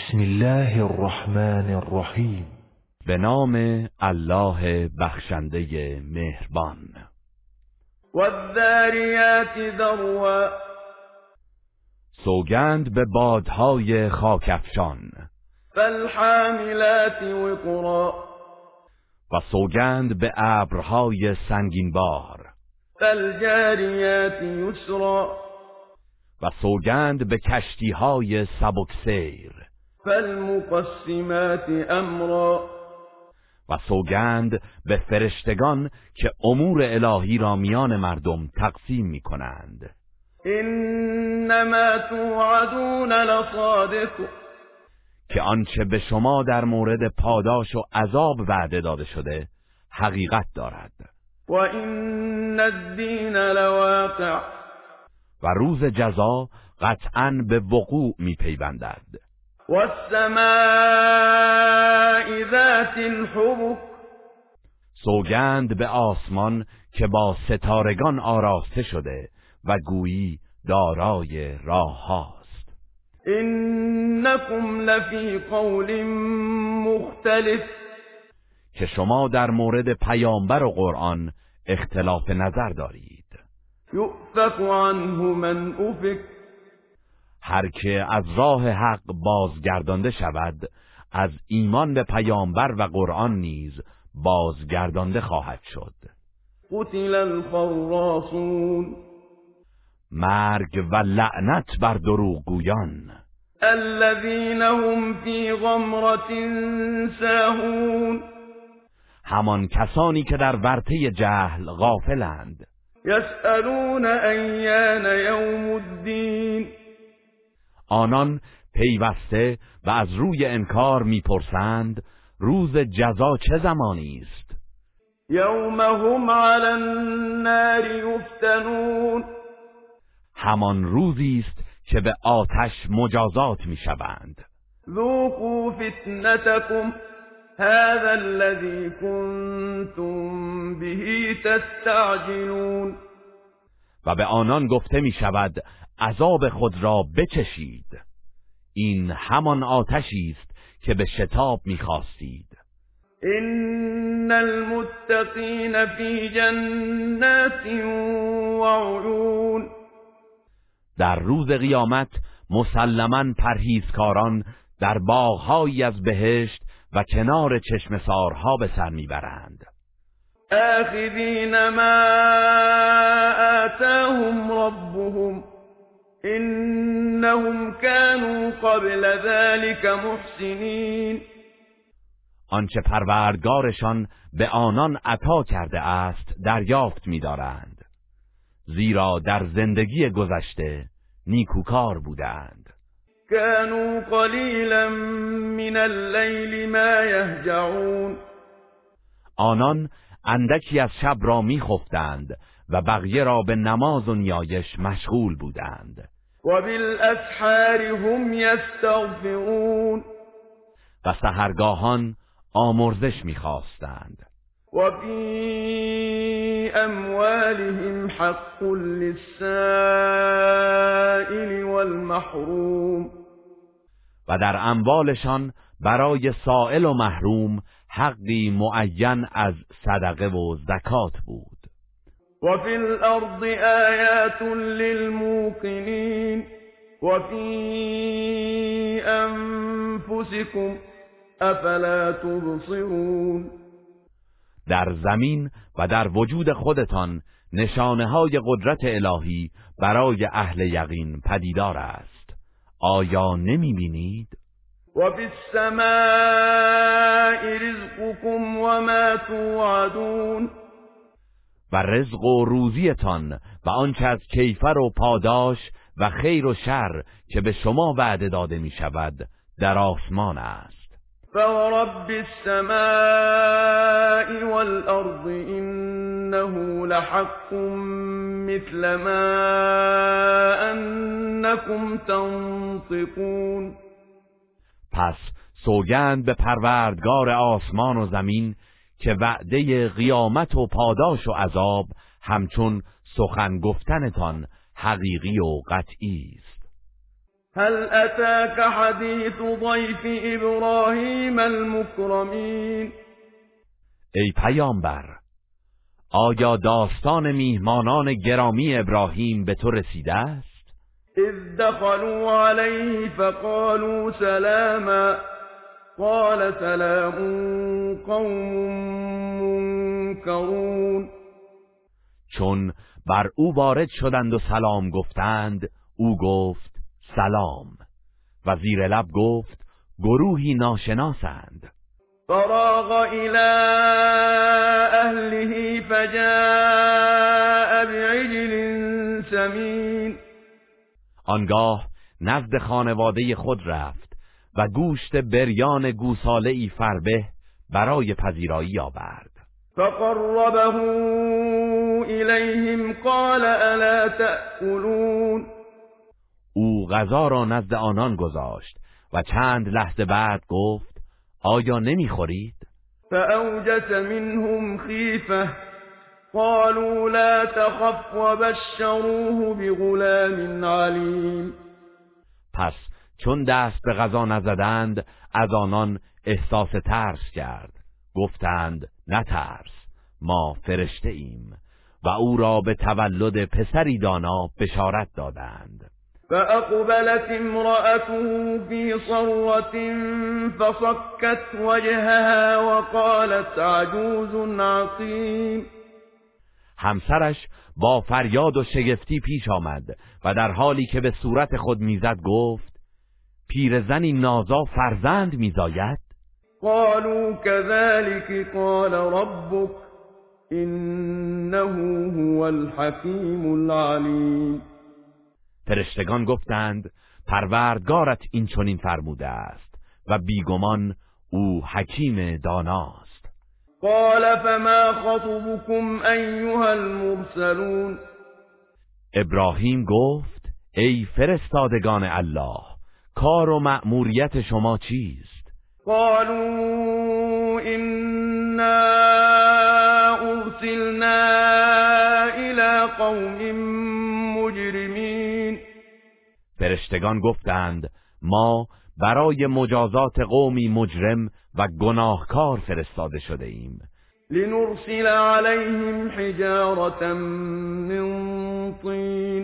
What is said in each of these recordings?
بسم الله الرحمن الرحیم. به نام الله بخشنده مهربان. والذاریات ذروا. سوگند به بادهای خاکفشان فالحاملات وقرا. و سوگند به ابرهای سنگینبار. فالجاریات یسرا و سوگند به کشتیهای سبکسیر. فالمقسمات امرا و سوگند به فرشتگان که امور الهی را میان مردم تقسیم می کنند انما توعدون لصادق. که آنچه به شما در مورد پاداش و عذاب وعده داده شده حقیقت دارد. و این الدین لواقع. و روز جزا قطعا به وقوع می پیوندد والسماء ذات الحبك. سوگند به آسمان که با ستارگان آراسته شده و گویی دارای راه هاست. انکم لفی قول مختلف. که شما در مورد پیامبر و قرآن اختلاف نظر دارید. یؤفک عنه من افک. هر که از راه حق بازگردانده شود از ایمان به پیامبر و قرآن نیز بازگردانده خواهد شد. قتل الخراصون. مرگ و لعنت بر دروغگویان. الذين هم في غمرة ساهون. همان کسانی که در ورطه جهل غافلند. يسألون أيان يوم الدين آنان پیوسته و از روی انکار می‌پرسند روز جزا چه زمانی است؟ يوم هم على النار يفتنون همان روزی است که به آتش مجازات می‌شوند. ذوقوا فتنتكم هذا الذي كنتم به تستعجلون. و به آنان گفته می شود عذاب خود را بچشید. این همان آتشی است که به شتاب می‌خواستید إن المتقين في جنات وعيون در روز قیامت مسلما پرهیزکاران در باغهایی از بهشت و کنار چشمسارها به سر می‌برند. آخذين ما كانوا قبل ذلك محسنين. آنچه پروردگارشان به آنان عطا کرده است دریافت می‌دارند. زیرا در زندگی گذشته نیکوکار بودند. كانوا قليلا من الليل ما يهجعون. آنان اندکی از شب را میخفتند و بقیه را به نماز و نیایش مشغول بودند. وبالأسحار هم يستغفرون. و سهرگاهان آمرزش می‌خواستند. وفي أموالهم حق للسائل والمحروم. و در اموالشان برای سائل و محروم حقی معین از صدقه و زکات بود. وفي الأرض آيات للموقنين وفي أنفسكم أفلا تبصرون. در زمین و در وجود خودتان نشانه های قدرت الهی برای اهل یقین پدیدار است. آیا نمی بینید؟ وفي السماء رزقكم وما توعدون. و رزق و روزیتان و آنچه از کیفر و پاداش و خیر و شر که به شما وعده داده می شود در آسمان است. فورب السماء والأرض إنه لحق مثل ما أنكم تنطقون. پس سوگند به پروردگار آسمان و زمین که وعده قیامت و پاداش و عذاب همچون سخن گفتنتان حقیقی و قطعی است. هل أتاك حديث ضيف إبراهيم المكرمين ای پیامبر آیا داستان میهمانان گرامی ابراهیم به تو رسیده است؟ إذ دخلوا عليه فقالوا سلاما. قال سلام قوم منكرون. چون بر او وارد شدند و سلام گفتند او گفت سلام. و زیر لب گفت گروهی ناشناسند. فراغ إلى أهله فجاء بعجل سمين. آنگاه نزد خانواده خود رفت. و گوشت بریان گوساله ای فربه برای پذیرایی آورد. فقربه إليهم قال ألا تأكلون او غذا را نزد آنان گذاشت و چند لحظه بعد گفت آیا نمی‌خورید؟ فأوجس منهم خيفة قالوا لا تخف وبشروه بغلام عليم پس چون دست به غذا نزدند از آنان احساس ترس کرد. گفتند نترس ما فرشته ایم. و او را به تولد پسری دانا بشارت دادند. فأقبلت امرأته في صرة فصكت وجهها وقالت عجوز عقيم همسرش با فریاد و شگفتی پیش آمد و در حالی که به صورت خود می‌زد گفت پیرزنی نازا فرزند میزاید؟ قالوا كذلك قال ربك إنه هو الحكيم العليم. فرشتگان گفتند پروردگارت این چنین فرموده است و بیگمان او حکیم داناست. قال فما خطبكم أيها المرسلون؟ ابراهیم گفت ای فرستادگان الله کار و مأموریت شما چیست؟ قالوا إنا أرسلنا إلى قوم مجرمين. فرشتگان گفتند ما برای مجازات قومی مجرم و گناهکار فرستاده شده ایم. لنرسل عليهم حجارة من طين.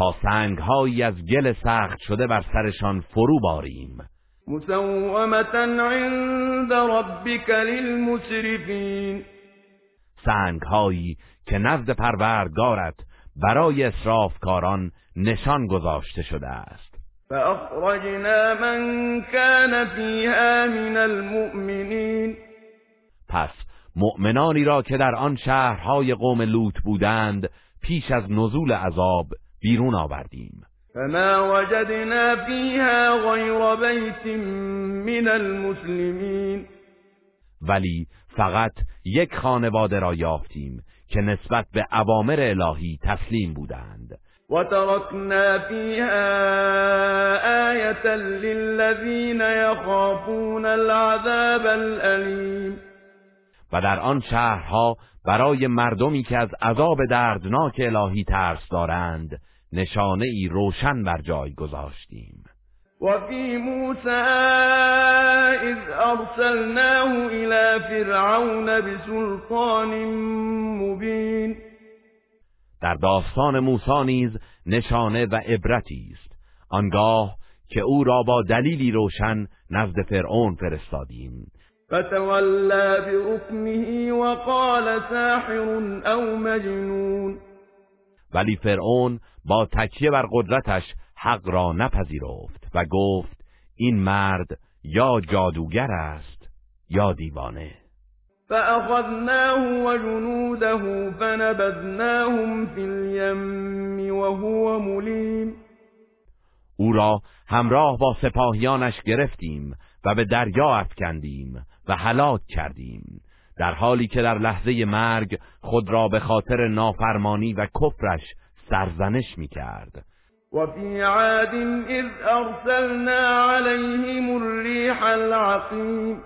تا سنگهایی از گل سخت شده بر سرشان فرو باریم. مسومة عند ربك للمسرفين سنگهایی که نزد پروردگارت برای اسرافکاران نشان گذاشته شده است. فأخرجنا من كان فيها من المؤمنين پس مؤمنانی را که در آن شهرهای قوم لوط بودند پیش از نزول عذاب بیرون آوردیم. فما وجدنا فيها غير بيت من المسلمين. ولی فقط یک خانواده را یافتیم که نسبت به اوامر الهی تسلیم بودند. وتركنا فيها آية للذين يخافون العذاب الأليم. و در آن شهرها برای مردمی که از عذاب دردناک الهی ترس دارند نشانه ای روشن بر جای گذاشتیم. وفي موسى إذ أرسلناه إلى فرعون بسلطان مبين در داستان موسی نیز نشانه و عبرتی است. آنگاه که او را با دلیلی روشن نزد فرعون فرستادیم. فتولى بركنه وقال ساحر أو مجنون. ولی فرعون با تکیه بر قدرتش حق را نپذیرفت و گفت این مرد یا جادوگر است یا دیوانه. فأخذناه وجنوده فنبذناهم في اليم وهو مليم او را همراه با سپاهیانش گرفتیم و به دریا افکندیم و هلاک کردیم. در حالی که در لحظه مرگ خود را به خاطر نافرمانی و کفرش سرزنش می کرد وفي عاد إذ أرسلنا عليهم الريح العقيم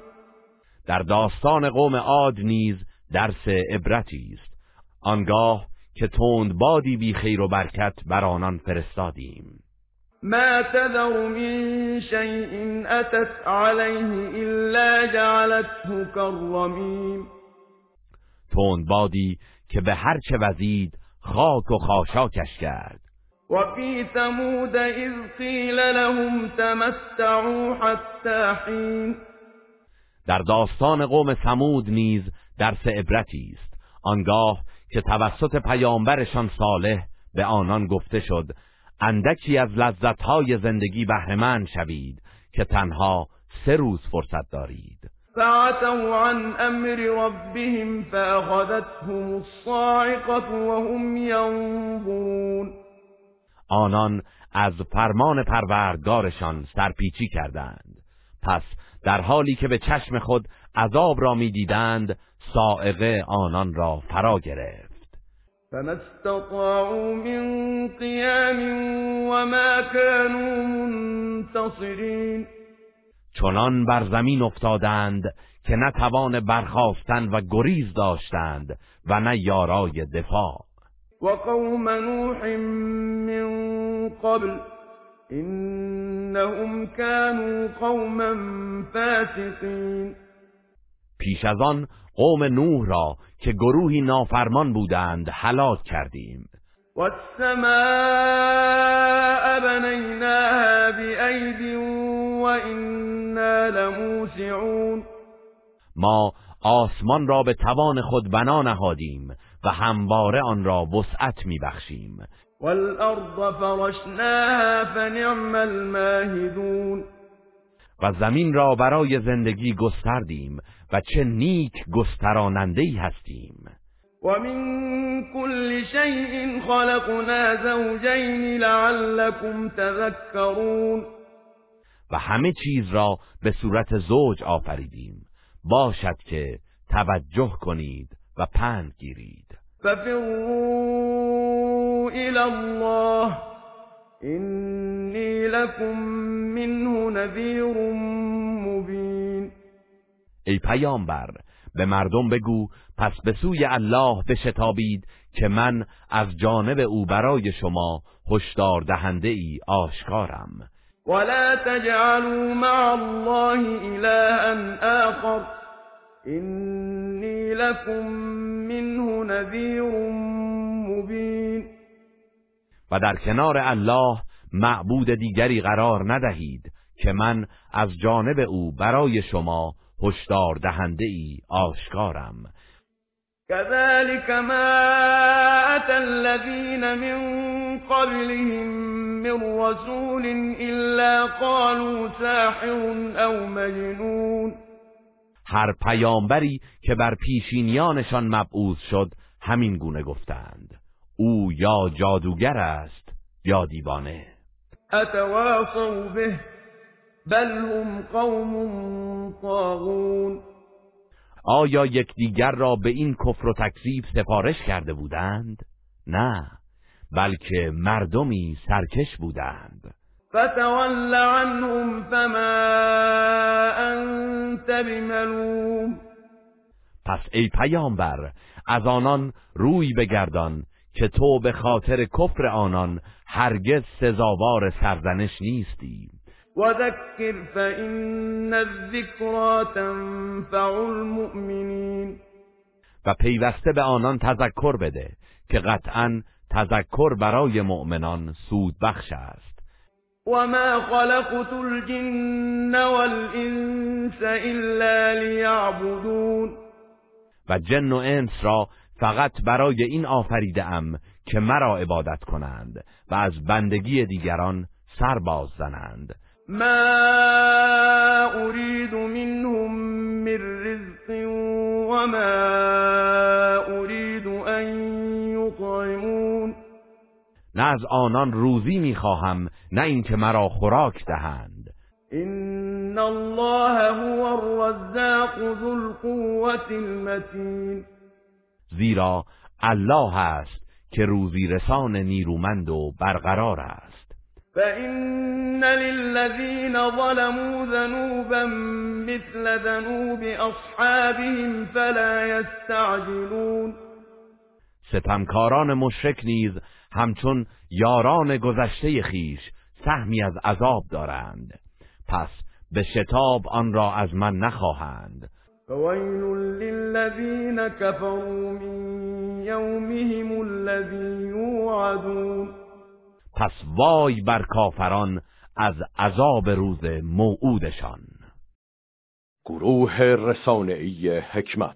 در داستان قوم عاد نیز درس عبرتی است. آنگاه که تند بادی بی خیر و برکت بر آنان فرستادیم. ما تذر من شيء أتت عليه إلا جعلته كالرميم. تند بادی که به هر چه وزید خاک و خاشاکش کرد. وفي ثمود إذ قيل لهم تمتعوا حتى حين. در داستان قوم ثمود نیز درس عبرتی است. آنگاه که توسط پیامبرشان صالح به آنان گفته شد اندکی از لذتهای زندگی بهرهمند شوید که تنها سه روز فرصت دارید. فعتوا عن امر ربهم فأخذتهم الصاعقة وهم ينظرون. آنان از فرمان پروردگارشان سرپیچی کردند. پس در حالی که به چشم خود عذاب را می‌دیدند سائقه آنان را فرا گرفت. فما استطاعوا من قيام وما كانوا منتصرين چنان بر زمین افتادند که نه توان برخاستن و گریز داشتند و نه یارای دفاع. وقوم نوح من قبل إنهم كانوا قوما فاسقين پیش از آن قوم نوح را که گروهی نافرمان بودند هلاک کردیم. والسماء بنيناها بأيد وإنا لموسعون. ما آسمان را به توان خود بنا نهادیم و همواره آن را وسعت میبخشیم. والأرض فرشناها فنعم الماهدون. و زمین را برای زندگی گستردیم و چه نیک گسترانندهی هستیم. ومن كل شيء خلقنا زوجين لعلكم تذكرون و همه چیز را به صورت زوج آفریدیم. باشد که توجه کنید و پند گیرید. ففروا إلى الله إني لكم منه نذير مبين. ای پیامبر به مردم بگو پس به سوی الله بشتابید که من از جانب او برای شما هشدار دهنده ای آشکارم. ولا تجعلوا مع الله إلها آخر. إني لكم منه نذير مبين. و در کنار الله معبود دیگری قرار ندهید که من از جانب او برای شما هشدار دهنده ای آشکارم. كذلك ما أتى الذين من قبلهم من رسول إلا قالوا ساحر أو مجنون. هر پیامبری که بر پیشینیانشان مبعوث شد همین گونه گفتند. او یا جادوگر است یا دیوانه. أتواصوا به بل هم قوم طاغون. آیا یکدیگر را به این کفر و تکذیب سفارش کرده بودند؟ نه بلکه مردمی سرکش بودند. فتول عنهم فما أنت بملوم. پس ای پیامبر از آنان روی بگردان که تو به خاطر کفر آنان هرگز سزاوار سرزنش نیستی. وذكر فإن الذكرى تنفع المؤمنين و پیوسته به آنان تذکر بده که قطعا تذکر برای مؤمنان سود بخش است. وما خلقت الجن والإنس إلا ليعبدون. و جن و انس را فقط برای این آفریده ام که مرا عبادت کنند و از بندگی دیگران سر باز زنند. ما أريد منهم من رزق وما أريد أن يطعمون. نه از آنان روزی می‌خواهم نه اینکه مرا خوراک دهند. إن الله هو الرزاق ذو القوة المتين. زیرا الله است که روزی رسان نیرومند و برقرار است. فإن للذين ظلموا ذنوبا مثل ذنوب أصحابهم فلا يستعجلون ستمکاران مشرک نیز همچون یاران گذشته خیش سهمی از عذاب دارند. پس به شتاب آن را از من نخواهند. فویل للذین كفروا من یومهم الذی یوعدون پس وای بر کافران از عذاب روز موعودشان. گروه رسانه‌ای حکمت.